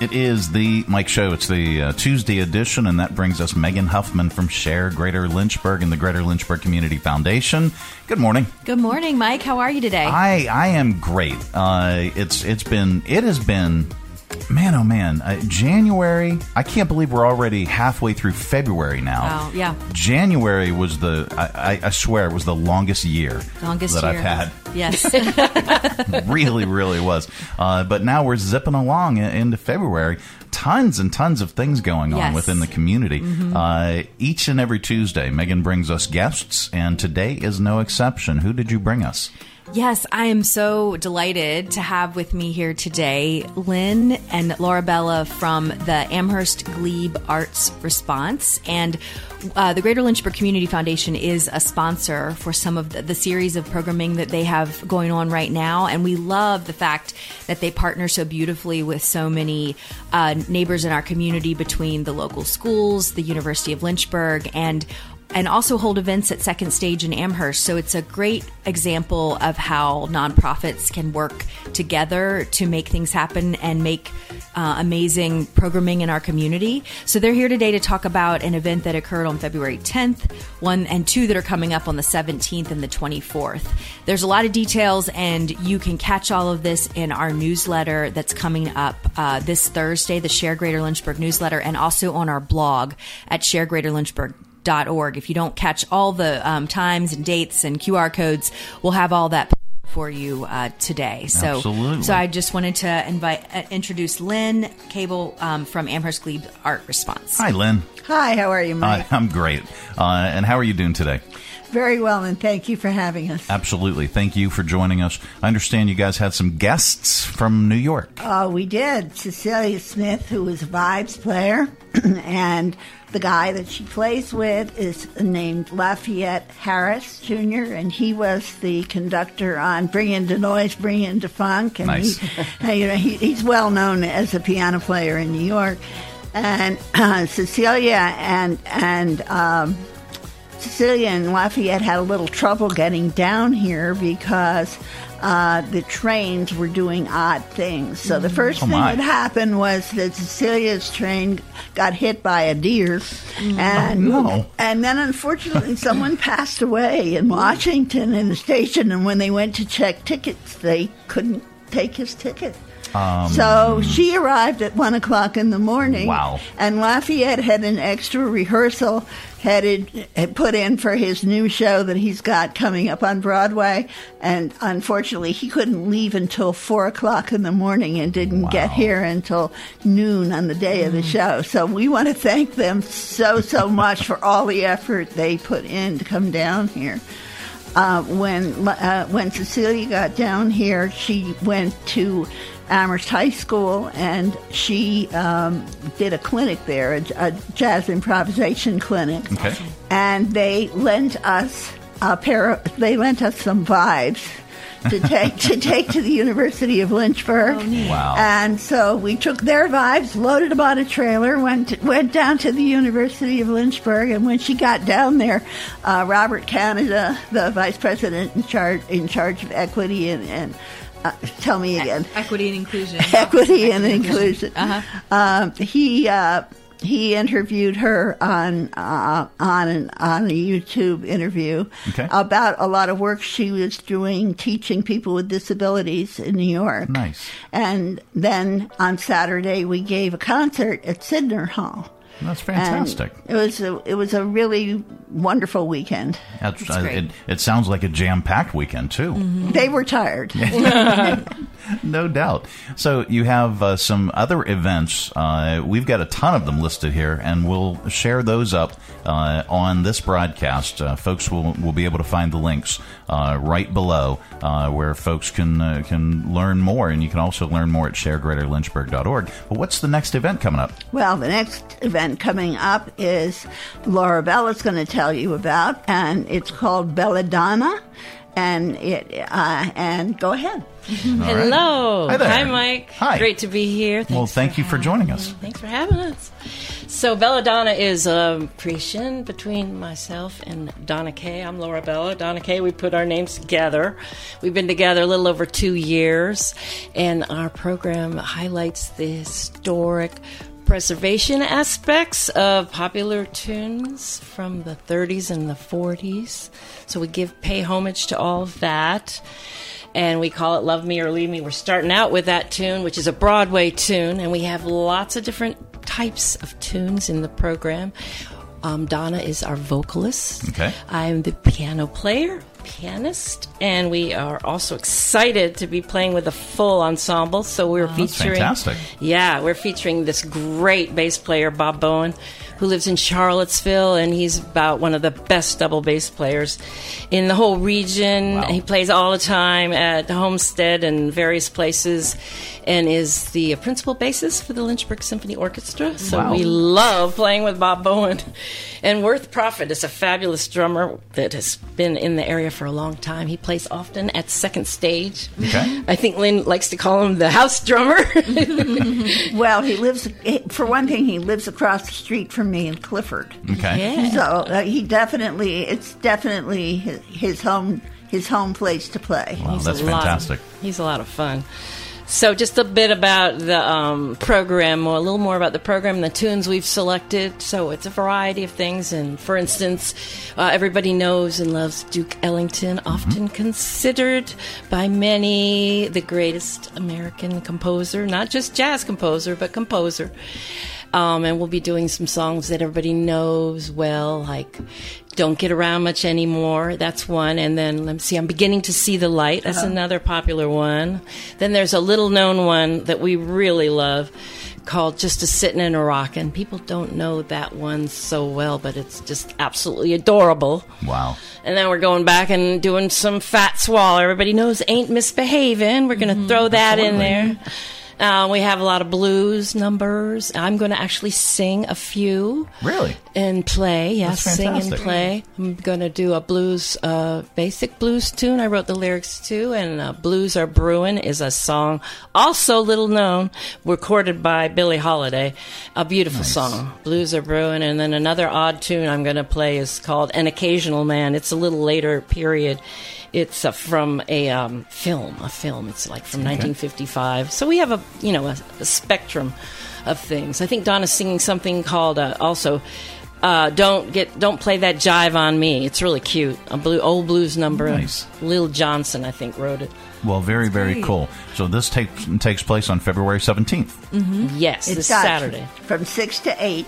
It is the Mike Show. It's the uh, Tuesday edition, and that brings us Megan Huffman from Share Greater Lynchburg and the Greater Lynchburg Community Foundation. Good morning. Good morning, Mike. How are you today? I I am great. Uh, it's it's been it has been Man, oh man, uh, January. I can't believe we're already halfway through February now. Wow, yeah. January was the, I, I, I swear, it was the longest year longest that year. I've had. Yes. really, really was. Uh, but now we're zipping along into February. Tons and tons of things going on Yes. within the community. Uh, each and every Tuesday, Megan brings us guests, and today is no exception. Who did you bring us? Yes, I am so delighted to have with me here today Lynn and Laurabella from the Amherst Glebe Arts Response. And uh, the Greater Lynchburg Community Foundation is a sponsor for some of the, the series of programming that they have going on right now. And we love the fact that they partner so beautifully with so many uh, neighbors in our community between the local schools, the University of Lynchburg, and and also hold events at Second Stage in Amherst. So it's a great example of how nonprofits can work together to make things happen and make uh, amazing programming in our community. So they're here today to talk about an event that occurred on February 10th, one and two that are coming up on the 17th and the 24th. There's a lot of details, and you can catch all of this in our newsletter that's coming up uh, this Thursday, the Share Greater Lynchburg newsletter, and also on our blog at sharegreaterlynchburg.org. If you don't catch all the um, times and dates and QR codes, we'll have all that for you uh, today. So, Absolutely. so I just wanted to invite, uh, introduce Lynn Kabel um, from Amherst Glebe Art Response. Hi, Lynn. Hi, how are you, Hi, Mike? I'm great. Uh, and how are you doing today? Very well, and thank you for having us. Absolutely. Thank you for joining us. I understand you guys had some guests from New York. Uh, we did. Cecilia Smith, who was a vibes player, and the guy that she plays with is named Lafayette Harris Jr., and he was the conductor on Bring in 'da Noise, Bring in 'da Funk. And Nice. he, you know, he, he's well known as a piano player in New York. And uh, Cecilia and and um, Cecilia and Lafayette had a little trouble getting down here because uh, the trains were doing odd things. So the first Oh, thing my. that happened was that Cecilia's train got hit by a deer, and Oh, no. and then unfortunately someone passed away in Washington in the station. And when they went to check tickets, they couldn't take his ticket. Um, so she arrived at one o'clock in the morning. Wow. And Lafayette had an extra rehearsal headed had put in for his new show that he's got coming up on Broadway. And unfortunately, he couldn't leave until four o'clock in the morning and didn't get here until noon on the day of the show. So we want to thank them so so much for all the effort they put in to come down here. Uh, when uh, when Cecilia got down here, she went to Amherst High School and she um, did a clinic there, a, a jazz improvisation clinic. Okay. And they lent us a pair. Of, they lent us some vibes to take to take to the University of Lynchburg. Wow. And so we took their vibes, loaded them on a trailer, went went down to the University of Lynchburg, and when she got down there, uh, Robert Canada, the vice president in charge in charge of equity and, and uh, tell me again, Equity and inclusion. equity and inclusion. Uh-huh. Um, he uh, he interviewed her on uh, on an, on a YouTube interview Okay. about a lot of work she was doing teaching people with disabilities in New York. Nice. And then on Saturday we gave a concert at Sydnor Hall. That's And fantastic. it was a, it was a really wonderful weekend. That's, That's great. it, it sounds like a jam packed weekend, too. They were tired. No doubt. So you have uh, some other events. Uh, we've got a ton of them listed here, and we'll share those up uh, on this broadcast. Uh, folks will will be able to find the links uh, right below uh, where folks can uh, can learn more, and you can also learn more at sharegreaterlynchburg.org. But what's the next event coming up? Well, the next event coming up is Laurabella's going to tell you about, and it's called Belladonna. And it uh, and go ahead. Hello. Hi there. Mike. Hi. Great to be here. Thanks well, thank you for joining us. Thanks for having us. So Belladonna is a creation between myself and Donna Kay. I'm Laurabella. Donna Kay, we put our names together. We've been together a little over two years, and our program highlights the historic preservation aspects of popular tunes from the 30s and the 40s. So we give pay homage to all of that and we call it Love Me or Leave Me. We're starting out with that tune, which is a Broadway tune, and we have lots of different types of tunes in the program. Um, Donna is our vocalist. Okay. I'm the piano player, pianist, and we are also excited to be playing with a full ensemble. So we're featuring, fantastic. yeah, we're featuring this great bass player, Bob Bowen, who lives in Charlottesville, and he's about one of the best double bass players in the whole region. Wow. He plays all the time at Homestead and various places, and is the principal bassist for the Lynchburg Symphony Orchestra. So Wow. we love playing with Bob Bowen. And Worth Prophet is a fabulous drummer that has been in the area for a long time. He plays often at second stage. Okay. I think Lynn likes to call him the house drummer. Well, he lives, for one thing, he lives across the street from me in Clifford. Okay. yeah. So uh, he definitely, it's definitely his, his home, his home place to play. Wow, He's that's a lot of- fantastic. he's a lot of fun. So, just a bit about the um, program, or a little more about the program, the tunes we've selected. So, it's a variety of things. And for instance, uh, everybody knows and loves Duke Ellington, often considered by many the greatest American composer, not just jazz composer, but composer. Um, and we'll be doing some songs that everybody knows well, like Don't Get Around Much Anymore. That's one. And then, let me see, I'm Beginning to See the Light. That's another popular one. Then there's a little known one that we really love called Just a Sittin' in a Rockin'. People don't know that one so well, but it's just absolutely adorable. Wow. And then we're going back and doing some Fats Waller. Everybody knows Ain't Misbehavin'. We're going to throw that in there. Uh, we have a lot of blues numbers. I'm going to actually sing a few Really? and play. Yeah, That's sing and play. I'm going to do a blues, uh, basic blues tune. I wrote the lyrics to, and uh, "Blues Are Brewing" is a song also little known, recorded by Billie Holiday. A beautiful song, "Blues Are Brewing." And then another odd tune I'm going to play is called "An Occasional Man." It's a little later period. It's uh, from a um, film, a film. It's like from 1955. So we have a you know a, a spectrum of things. I think Donna's singing something called uh, also. Uh, don't get don't play that jive on me. It's really cute. A blue old blues number. Nice. Lil Johnson, I think, wrote it. Well, very, very great. cool. So this takes takes place on February 17th, Yes, It's this Saturday. From 6 to 8.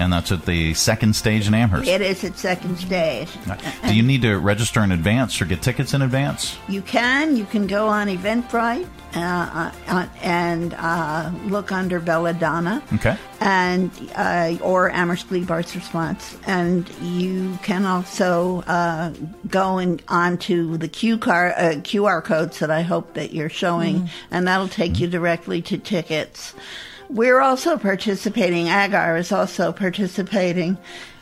And that's at the second stage in Amherst. It is at second stage. Do you need to register in advance or get tickets in advance? You can. You can go on Eventbrite uh, uh, and uh, look under Belladonna. Okay. And uh, or Amherst Glebe Arts Response, and you can also uh, go and onto the Q car, uh, QR codes that I hope that you're showing, and that'll take you directly to tickets. We're also participating. AGAR is also participating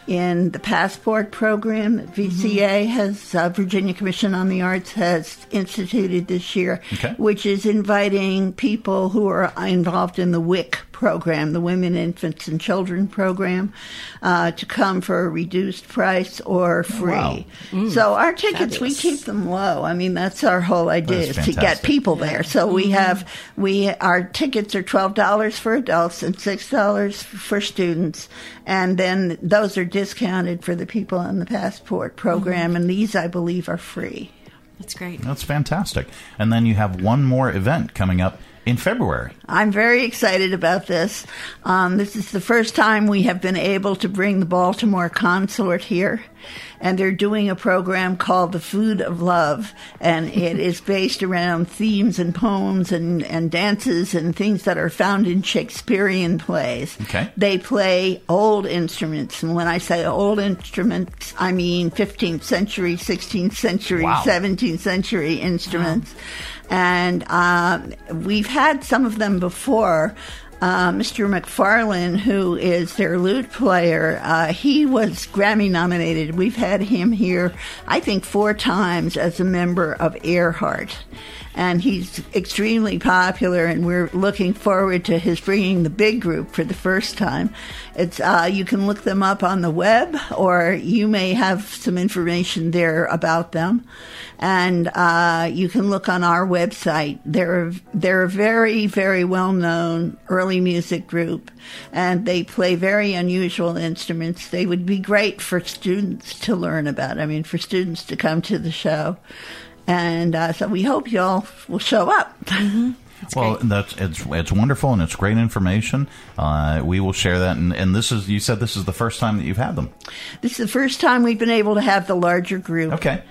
in the passport program that VCA has, uh, Virginia Commission on the Arts has instituted this year, Okay. which is inviting people who are involved in the WIC program, the Women, Infants, and Children program, uh, to come for a reduced price or oh, free. wow. So our tickets, we keep them low. I mean, that's our whole idea That's is to get fantastic. people there. So we mm-hmm. have we our tickets are twelve dollars for adults and six dollars for students, and then those are discounted for the people on the passport program, mm-hmm. and these I believe are free. That's great. That's fantastic. And then you have one more event coming up in February. I'm very excited about this. Um, this is the first time we have been able to bring the Baltimore Consort here. And they're doing a program called The Food of Love. And it is based around themes and poems and, and dances and things that are found in Shakespearean plays. Okay. They play old instruments. And when I say old instruments, I mean 15th century, 16th century, Wow. 17th century instruments. And um, we've had some of them before. Uh, Mr. McFarlane, who is their lute player, uh, he was Grammy nominated. We've had him here, I think, four times as a member of Ayreheart. And he's extremely popular. And we're looking forward to his bringing the big group for the first time. It's uh, you can look them up on the web, or you may have some information there about them, and uh, you can look on our website. They're they're a very very well known early music group, and they play very unusual instruments. They would be great for students to learn about. I mean, for students to come to the show. And uh, so we hope y'all will show up. Mm-hmm. well, great. that's it's it's wonderful and it's great information. Uh, we will share that, and, and this is you said this is the first time that you've had them. This is the first time we've been able to have the larger group. Okay,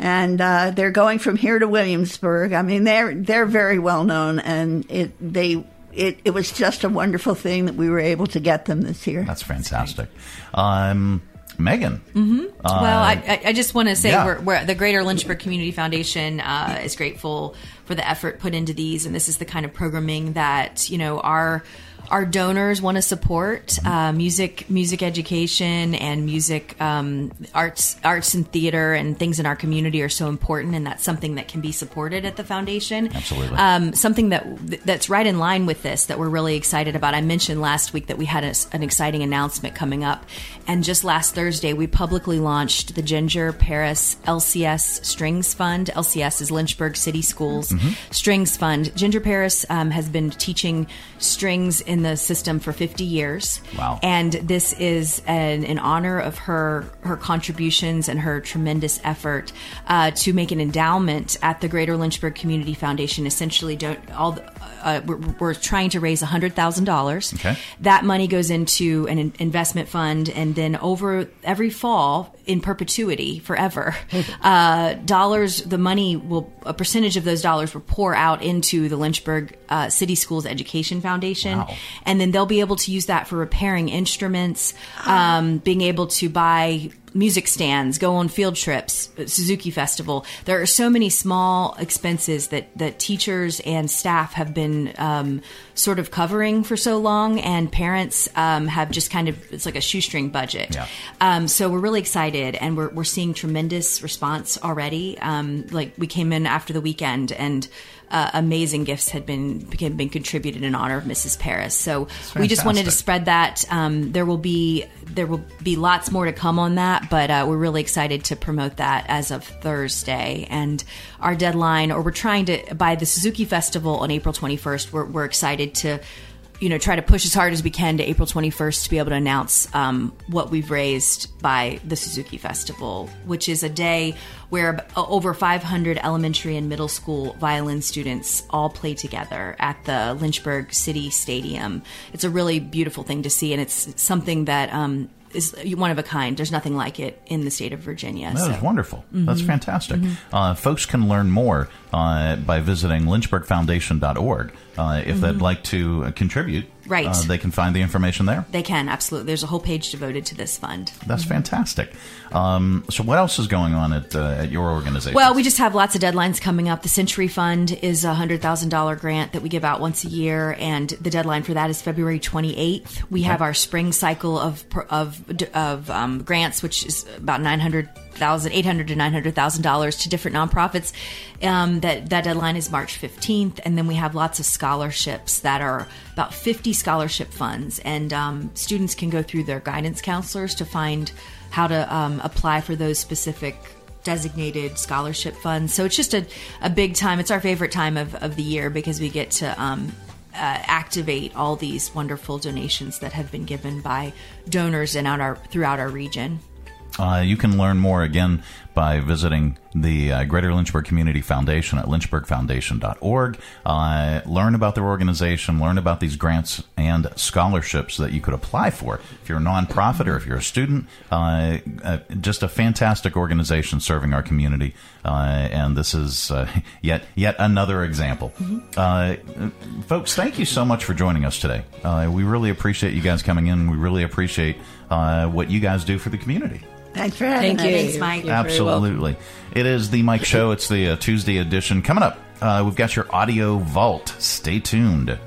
and uh, they're going from here to Williamsburg. I mean, they're they're very well known, and it they it, it was just a wonderful thing that we were able to get them this year. that's fantastic. Um, Megan, well, I, I- I just want to say yeah. we're, we're, the Greater Lynchburg Community Foundation uh, is grateful for the effort put into these, and this is the kind of programming that you know our our donors want to support uh, music, music education, and music um, arts, arts and theater, and things in our community are so important, and that's something that can be supported at the foundation. Absolutely. Um, something that that's right in line with this that we're really excited about. I mentioned last week that we had a, an exciting announcement coming up, and just last Thursday we publicly launched the Ginger Paris LCS Strings Fund. LCS is Lynchburg City Schools Strings Fund. Ginger Paris um, has been teaching strings in the system for 50 years. Wow. And this is an, in honor of her her contributions and her tremendous effort uh, to make an endowment at the Greater Lynchburg Community Foundation. Essentially, don't all. The, uh, we're, we're trying to raise hundred thousand dollars. Okay. That money goes into an investment fund, and then over every fall, in perpetuity, forever, uh, dollars. The money will a percentage of those dollars will pour out into the Lynchburg uh, City Schools Education Foundation, Wow. and then they'll be able to use that for repairing instruments, um, being able to buy music stands, go on field trips, Suzuki Festival. There are so many small expenses that that teachers and staff have been um, sort of covering for so long, and parents um, have just kind of it's like a shoestring budget. Yeah. Um, so we're really excited, and we're we're seeing tremendous response already. Um, like we came in after the weekend and. Uh, amazing gifts had been became, been contributed in honor of Mrs. Paris. So we just wanted to spread that. Um, there will be there will be lots more to come on that, but uh, we're really excited to promote that as of Thursday. And our deadline, or we're trying to by the Suzuki Festival on April 21st. We're, we're excited to. You know, try to push as hard as we can to April 21st to be able to announce um, what we've raised by the Suzuki Festival, which is a day where over 500 elementary and middle school violin students all play together at the Lynchburg City Stadium. It's a really beautiful thing to see, and it's something that um, is one of a kind. There's nothing like it in the state of Virginia. That is so- wonderful. Mm-hmm. That's fantastic. Uh, folks can learn more uh, by visiting lynchburgfoundation.org. Uh, if they'd like to contribute, Mm-hmm. Right. uh, they can find the information there. They can absolutely. There's a whole page devoted to this fund. That's fantastic. Um, so, what else is going on at uh, at your organization? Well, we just have lots of deadlines coming up. The Century Fund is a hundred thousand dollar grant that we give out once a year, and the deadline for that is February twenty eighth. We have our spring cycle of of of um, grants, which is about nine hundred thousand, eight hundred to nine hundred thousand dollars to different nonprofits. Um, that that deadline is March fifteenth, and then we have lots of scholarships that are about fifty scholarship funds, and um, students can go through their guidance counselors to find how to um, apply for those specific designated scholarship funds. So it's just a, a big time. It's our favorite time of, of the year because we get to um, uh, activate all these wonderful donations that have been given by donors and out our throughout our region. Uh, you can learn more again by visiting the uh, Greater Lynchburg Community Foundation at lynchburgfoundation.org. Uh, learn about their organization, learn about these grants and scholarships that you could apply for. If you're a nonprofit or if you're a student, uh, uh, just a fantastic organization serving our community. Uh, and this is uh, yet yet another example. Folks, thank you so much for joining us today. We really appreciate you guys coming in. We really appreciate what you guys do for the community. Thanks for having Thank us. you. Thanks, Mike. You're. Absolutely. It is the Mike Show. It's the uh, Tuesday edition. Coming up, uh, we've got your audio vault. Stay tuned.